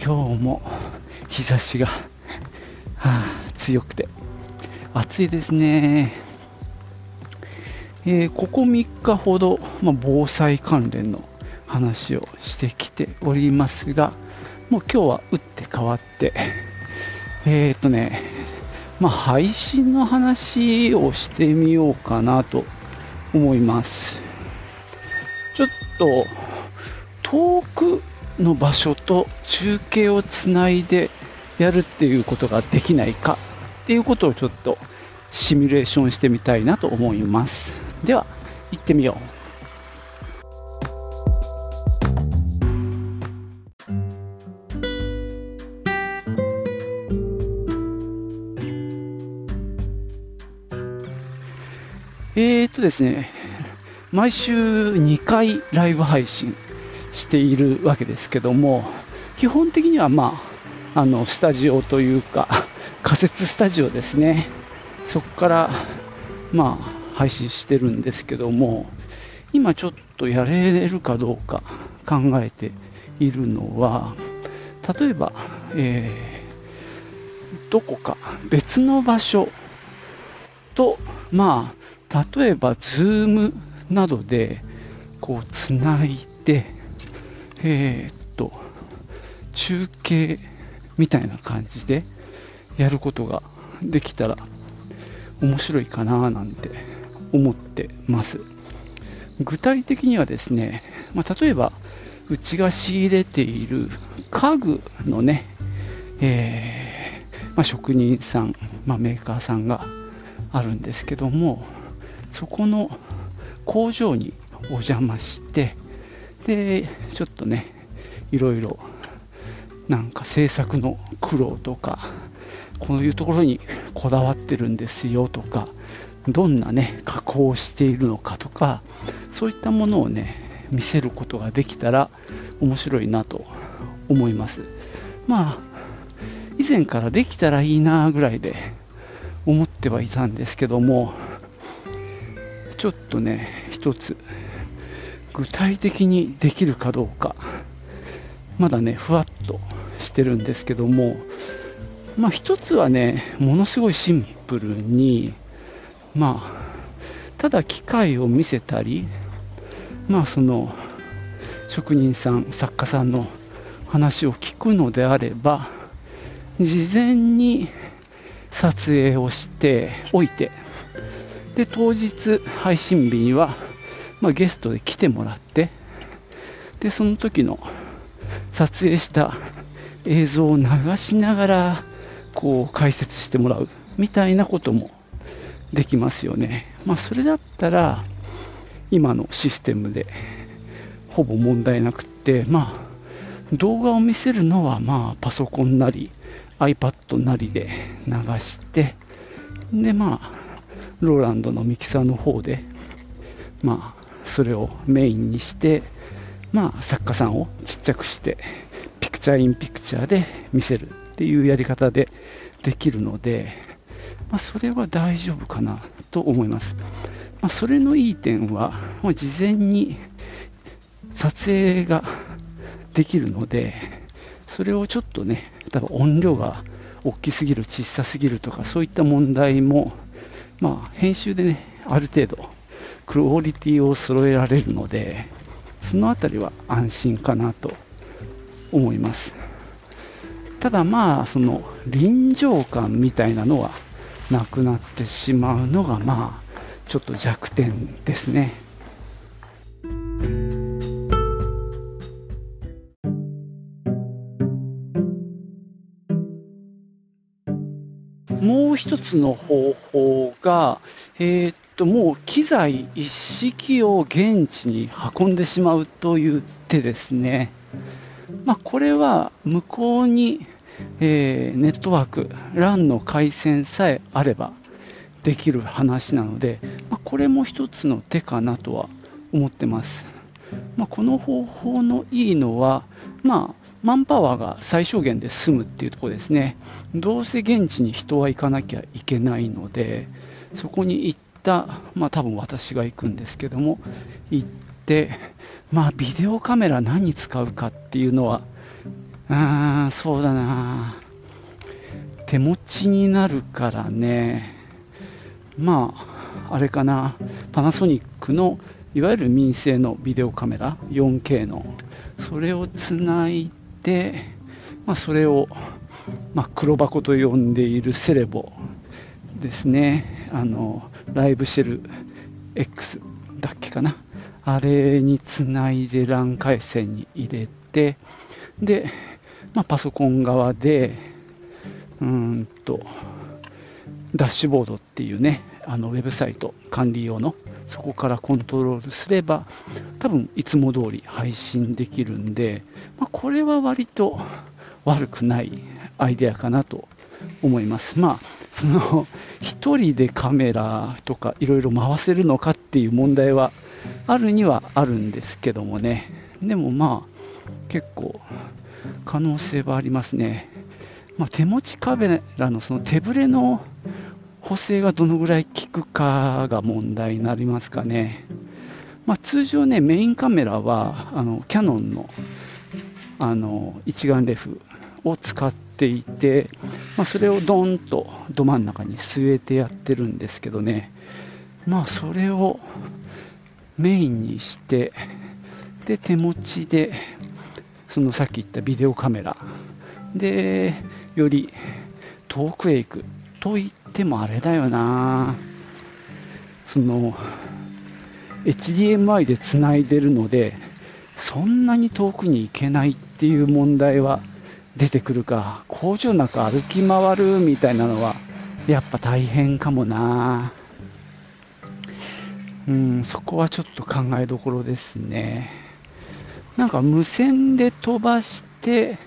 今日も日差しが、はあ、強くて暑いですね。えーここ3日ほど、まあ、防災関連の話をしてきておりますが、もう今日は打って変わって、えーっとね、まあ、配信の話をしてみようかなと思います。ちょっと遠くの場所と中継をつないでやるっていうことができないかっていうことをちょっとシミュレーションしてみたいなと思います。では、行ってみよう。えーとですね、毎週2回ライブ配信しているわけですけども、基本的にはまあ、あの、スタジオというか、仮設スタジオですね。そこから、まあ、配信してるんですけども、今ちょっとやれるかどうか考えているのは、例えば、えーどこか別の場所と、まあ、例えば、ズームなどで、こう、つないで、えーっと、中継みたいな感じでやることができたら面白いかななんて思ってます。具体的にはですね、まあ、例えば、うちが仕入れている家具のね、えーまあ、職人さん、まあ、メーカーさんがあるんですけども、そこの工場にお邪魔して、で、ちょっとね、いろいろ、なんか制作の苦労とか、こういうところにこだわってるんですよとか、どんなね、加工をしているのかとか、そういったものをね、見せることができたら面白いなと思います。まあ、以前からできたらいいなぐらいで思ってはいたんですけども、ちょっとね、一つ、具体的にできるかどうか、まだね、ふわっとしてるんですけども、まあ一つはね、ものすごいシンプルに、まあ、ただ機械を見せたり、まあその、職人さん、作家さんの話を聞くのであれば、事前に撮影をしておいて、で、当日配信日には、まあ、ゲストで来てもらって、で、その時の撮影した映像を流しながら、こう解説してもらうみたいなこともできますよね。まあ、それだったら、今のシステムでほぼ問題なくって、まあ、動画を見せるのは、まあ、パソコンなり、iPad なりで流して、で、まあ、ローランドのミキサーの方で、まあ、それをメインにして、まあ、作家さんをちっちゃくして、ピクチャーインピクチャーで見せるっていうやり方でできるので、まあ、それは大丈夫かなと思います。まあ、それのいい点は、もう事前に撮影ができるので、それをちょっとね、多分音量が大きすぎる、小さすぎるとか、そういった問題も、まあ、編集でね、ある程度、クオリティを揃えられるので、そのあたりは安心かなと思います。ただまあ、その臨場感みたいなのはなくなってしまうのが、まあ、ちょっと弱点ですね。もう一つの方法が、えーっと、もう機材一式を現地に運んでしまうという手ですね。まあ、これは向こうにえー、ネットワーク、LAN の回線さえあればできる話なので、まあ、これも一つの手かなとは思ってます。まあ、この方法のいいのは、まあ、マンパワーが最小限で済むっていうところですね。どうせ現地に人は行かなきゃいけないので、そこに行った、まあ多分私が行くんですけども、行って、まあビデオカメラ何使うかっていうのは、あー、そうだな。手持ちになるからね、まあ、あれかな、パナソニックのいわゆる民生のビデオカメラ、4K の、それをつないで、まあ、それを、まあ、黒箱と呼んでいるセレボですね、あのライブシェル X だっけかな、あれにつないで LAN 回線に入れて、で、まあ、パソコン側で、うんと、ダッシュボードっていうね、あのウェブサイト管理用の、そこからコントロールすれば、多分いつも通り配信できるんで、まあ、これは割と悪くないアイデアかなと思います。まあ、その1人でカメラとかいろいろ回せるのかっていう問題はあるにはあるんですけどもね、でもまあ、結構可能性はありますね。まあ、手持ちカメラのその手ぶれの補正がどのぐらい効くかが問題になりますかね。まあ、通常ね、メインカメラはあのキヤノンのあの一眼レフを使っていて、まあ、それをドンとど真ん中に据えてやってるんですけどね、まあ、それをメインにして、で手持ちで、そのさっき言ったビデオカメラ。で、より遠くへ行く。と言ってもあれだよな、その HDMI でつないでるので、そんなに遠くに行けないっていう問題は出てくるか、工場の中歩き回るみたいなのは、やっぱ大変かもな。うん、そこはちょっと考えどころですね。なんか無線で飛ばして、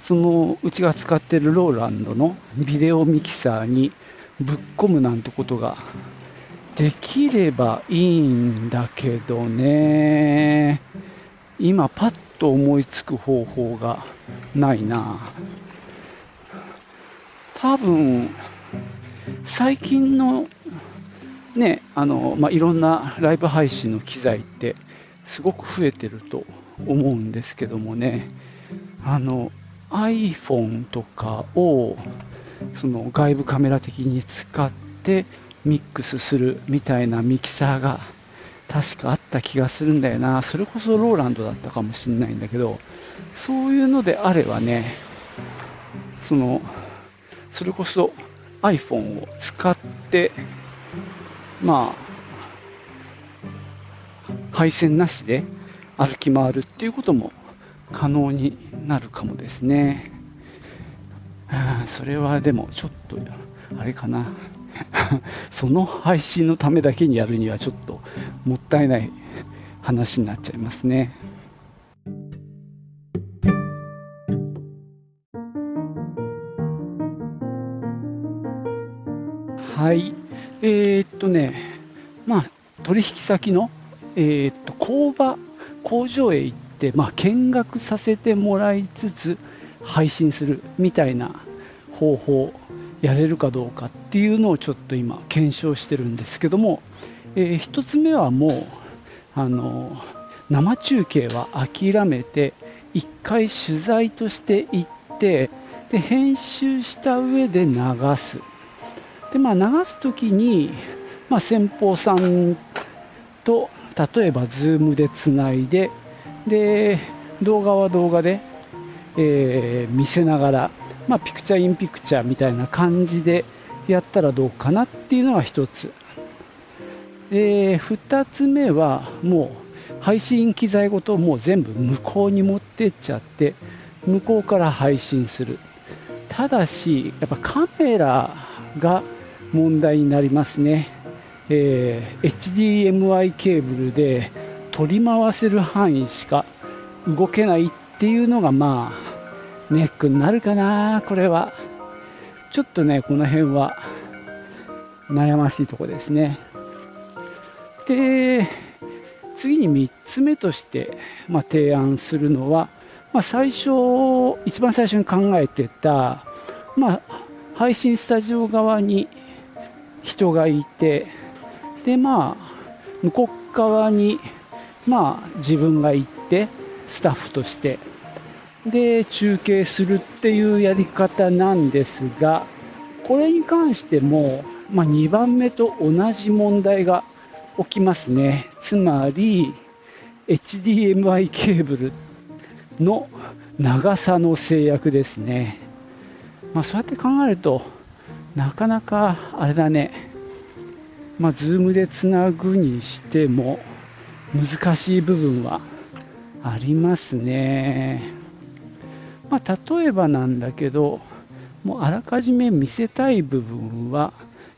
そのうちが使ってるローランドのビデオミキサーにぶっ込むなんてことができればいいんだけどね。今パッと思いつく方法がないな。多分最近のねあの、まあ、いろんなライブ配信の機材ってすごく増えてると思うんですけどもね。あの iPhone とかをその外部カメラ的に使ってミックスするみたいなミキサーが確かあった気がするんだよな。それこそローランドだったかもしれないんだけど、そういうのであればね、その、それこそ iPhone を使って、まあ、配線なしで歩き回るっていうことも可能になるかもですね。それはでもちょっと、あれかな。その配信のためだけにやるにはちょっともっったいない話になっちゃいますね。はい。えー、っとね、まあ、取引先の、えー、っと、工場、工場へ行って、まあ、見学させてもらいつつ、配信するみたいな方法やれるかどうかっていうのをちょっと今検証してるんですけども、えー、1つ目はもうあの生中継は諦めて1回取材として行ってで編集した上で流す。で、まあ、流す時に、まあ、先方さんと例えば Zoom でつないでで動画は動画で、えー、見せながらまあ、ピクチャーインピクチャーみたいな感じでやったらどうかなっていうのが1つ。で、2つ目はもう配信機材ごともう全部向こうに持ってっちゃって向こうから配信する。ただし、やっぱカメラが問題になりますね。えー、HDMI ケーブルで取り回せる範囲しか動けないっていうのがまあネックになるかな、これは。ちょっとね、この辺は悩ましいとこですね。で、次に3つ目として、まあ、提案するのは、まあ、最初、一番最初に考えてた、まあ、配信スタジオ側に人がいて、で、まあ、向こう側に、まあ、自分が行って、スタッフとして、で、中継するっていうやり方なんですが、これに関しても、まあ、2番目と同じ問題が起きますね。つまり、HDMI ケーブルの長さの制約ですね。まあ、そうやって考えると、なかなかあれだね、まあ、ズームでつなぐにしても難しい部分はありますね。まあ、例えばなんだけど、もうあらかじめ見せたい部分は、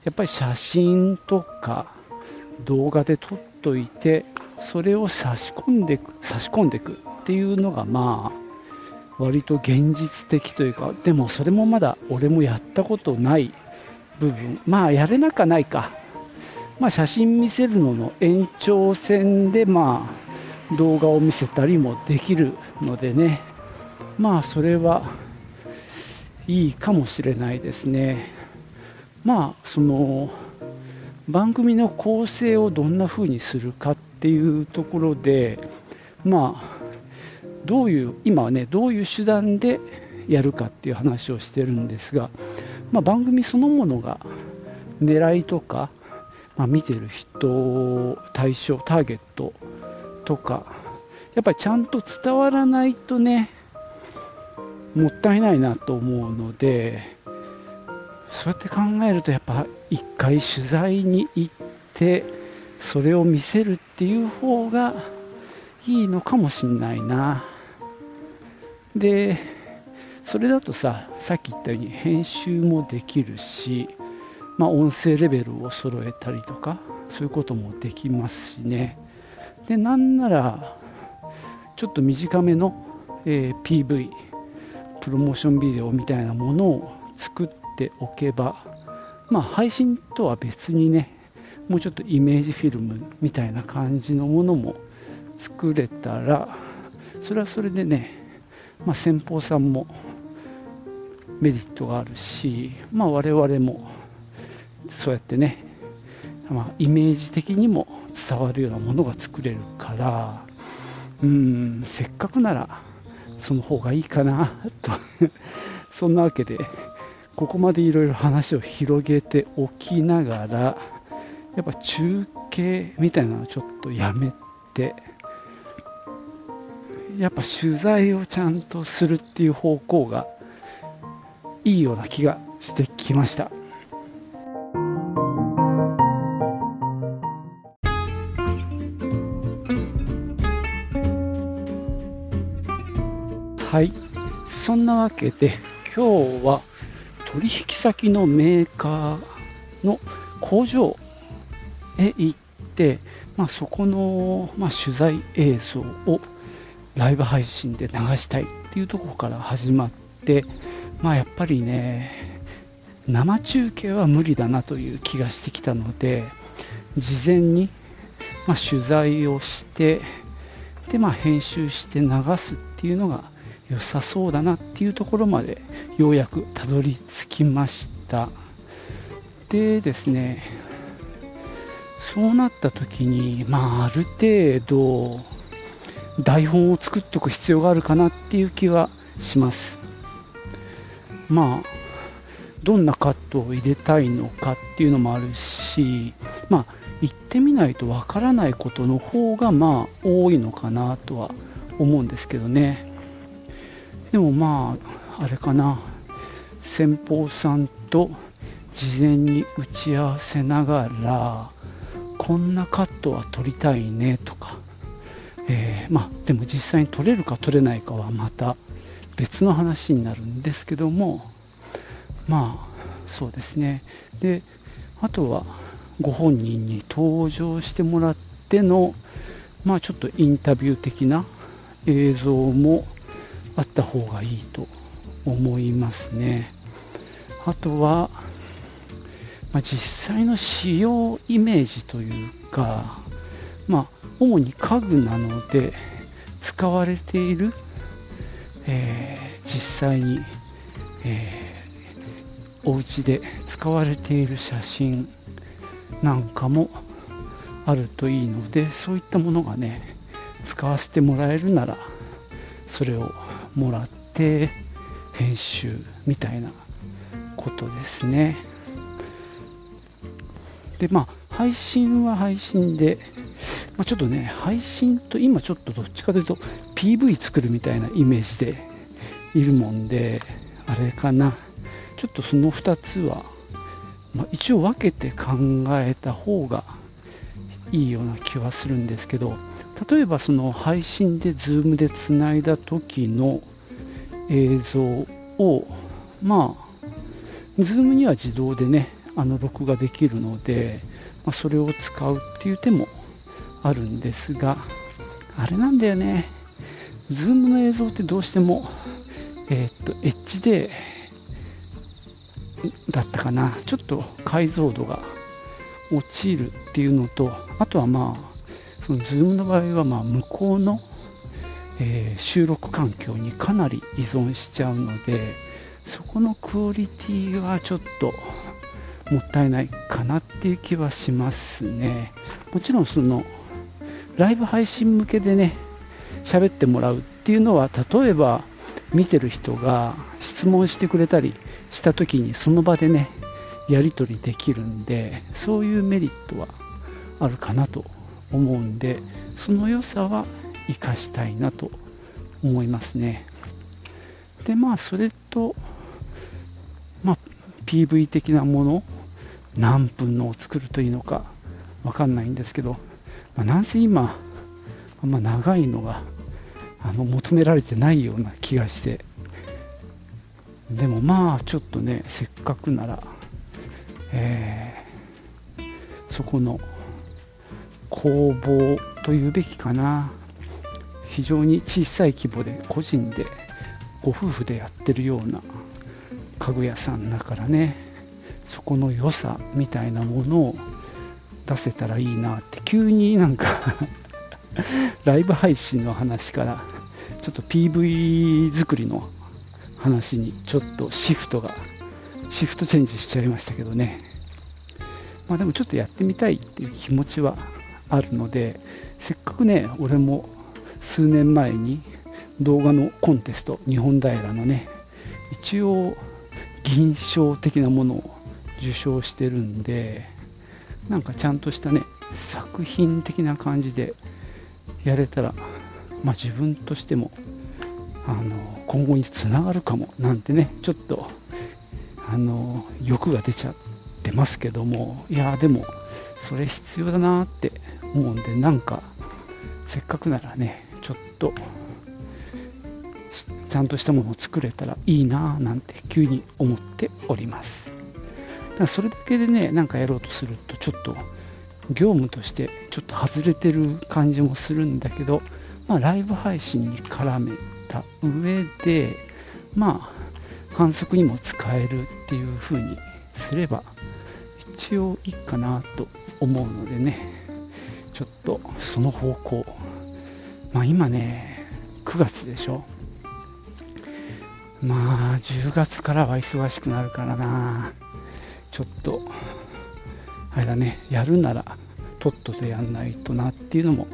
やっぱり写真とか動画で撮っといて、それを差し込んでく、差し込んでいくっていうのが、まあ、割と現実的というか、でもそれもまだ俺もやったことない部分、まあやれなかないか。まあ写真見せるのの延長線で、まあ動画を見せたりもできるのでね、まあそれはいいかもしれないですね。まあその番組の構成をどんな風にするかっていうところで、まあどういう今はねどういう手段でやるかっていう話をしてるんですが、まあ、番組そのものが狙いとか、まあ、見てる人対象ターゲットとか、やっぱりちゃんと伝わらないとね、もったいないなと思うので、そうやって考えると、やっぱ一回取材に行って、それを見せるっていう方がいいのかもしんないな。で、それだとさ、さっき言ったように編集もできるし、まあ、音声レベルを揃えたりとか、そういうこともできますしね。で、なんなら、ちょっと短めの、えー、PV、プロモーションビデオみたいなものを作っておけば、まあ、配信とは別にね、もうちょっとイメージフィルムみたいな感じのものも作れたら、それはそれでね、まあ、先方さんもメリットがあるし、まあ、我々もそうやってね、まあ、イメージ的にも伝わるようなものが作れるから、うん、せっかくならその方がいいかなと そんなわけで、ここまでいろいろ話を広げておきながら、やっぱ中継みたいなのちょっとやめて、やっぱ取材をちゃんとするっていう方向がいいような気がしてきました。はい。そんなわけで、今日は取引先のメーカーの工場へ行って、まあ、そこの、まあ、取材映像をライブ配信で流したいっていうところから始まって、まあ、やっぱりね、生中継は無理だなという気がしてきたので、事前に、ま、取材をして、で、まあ、編集して流すっていうのが良さそうだなっていうところまでようやくたどり着きました。でですねそうなった時にまあある程度台本を作っとく必要があるかなっていう気はします。まあどんなカットを入れたいのかっていうのもあるしまあ行ってみないとわからないことの方がまあ多いのかなとは思うんですけどね。でもまあ、あれかな、先方さんと事前に打ち合わせながら、こんなカットは撮りたいねとか、えー、まあ、でも実際に撮れるか撮れないかはまた別の話になるんですけども、まあ、そうですね。で、あとはご本人に登場してもらっての、まあちょっとインタビュー的な映像もあった方がいいと思いますね。あとは、まあ、実際の使用イメージというか、まあ、主に家具なので使われている、えー、実際に、えー、お家で使われている写真なんかもあるといいのでそういったものがね使わせてもらえるならそれをもらって編集みたいなことですね。でまあ配信は配信で、まあ、ちょっとね配信と今ちょっとどっちかというと PV 作るみたいなイメージでいるもんであれかな。ちょっとその2つは、まあ、一応分けて考えた方がいいような気はするんですけど例えばその配信で Zoom でつないだ時の映像をまあ Zoom には自動でねあの録画できるので、まあ、それを使うっていう手もあるんですがあれなんだよね。Zoom の映像ってどうしてもえー、っと HD だったかな。ちょっと解像度が落ちるっていうのと、あとはまあ、その Zoom の場合はま向こうの、えー、収録環境にかなり依存しちゃうので、そこのクオリティはちょっともったいないかなっていう気はしますね。もちろんそのライブ配信向けでね、喋ってもらうっていうのは、例えば見てる人が質問してくれたりした時にその場でね、やり取りできるんでそういうメリットはあるかなと思うんでその良さは生かしたいなと思いますね。でまあそれとまあ PV 的なもの何分のを作るといいのかわかんないんですけど、まあ、なんせ今あんま長いのがあの求められてないような気がして。でもまあちょっとねせっかくならえー、そこの工房というべきかな。非常に小さい規模で個人でご夫婦でやってるような家具屋さんだからね。そこの良さみたいなものを出せたらいいなって。急になんか ライブ配信の話からちょっと PV 作りの話にちょっとシフトがシフトチェンジしちゃいましたけどね。まあでもちょっとやってみたいっていう気持ちはあるので、せっかくね、俺も数年前に動画のコンテスト、日本平のね、一応銀賞的なものを受賞してるんで、なんかちゃんとしたね、作品的な感じでやれたら、まあ自分としても、あの、今後につながるかもなんてね、ちょっとあの欲が出ちゃってますけどもいやでもそれ必要だなって思うんでなんかせっかくならねちょっとちゃんとしたものを作れたらいいななんて急に思っております。だからそれだけでねなんかやろうとするとちょっと業務としてちょっと外れてる感じもするんだけど、まあ、ライブ配信に絡めた上でまあ反則にも使えるっていう風にすれば一応いいかなと思うのでね。ょっとその方向。まあ今ね9月でしょ。まあ10月からは忙しくなるからな。ちょっとあれだねやるならとっととやんないとなっていうのも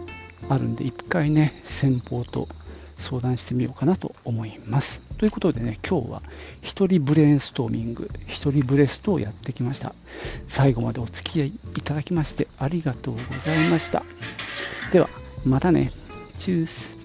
あるんで一回ね先方と相談してみようかなと思います。ということでね、今日は一人ブレインストーミング、一人ブレストをやってきました。最後までお付き合いいただきましてありがとうございました。では、またね。チュース。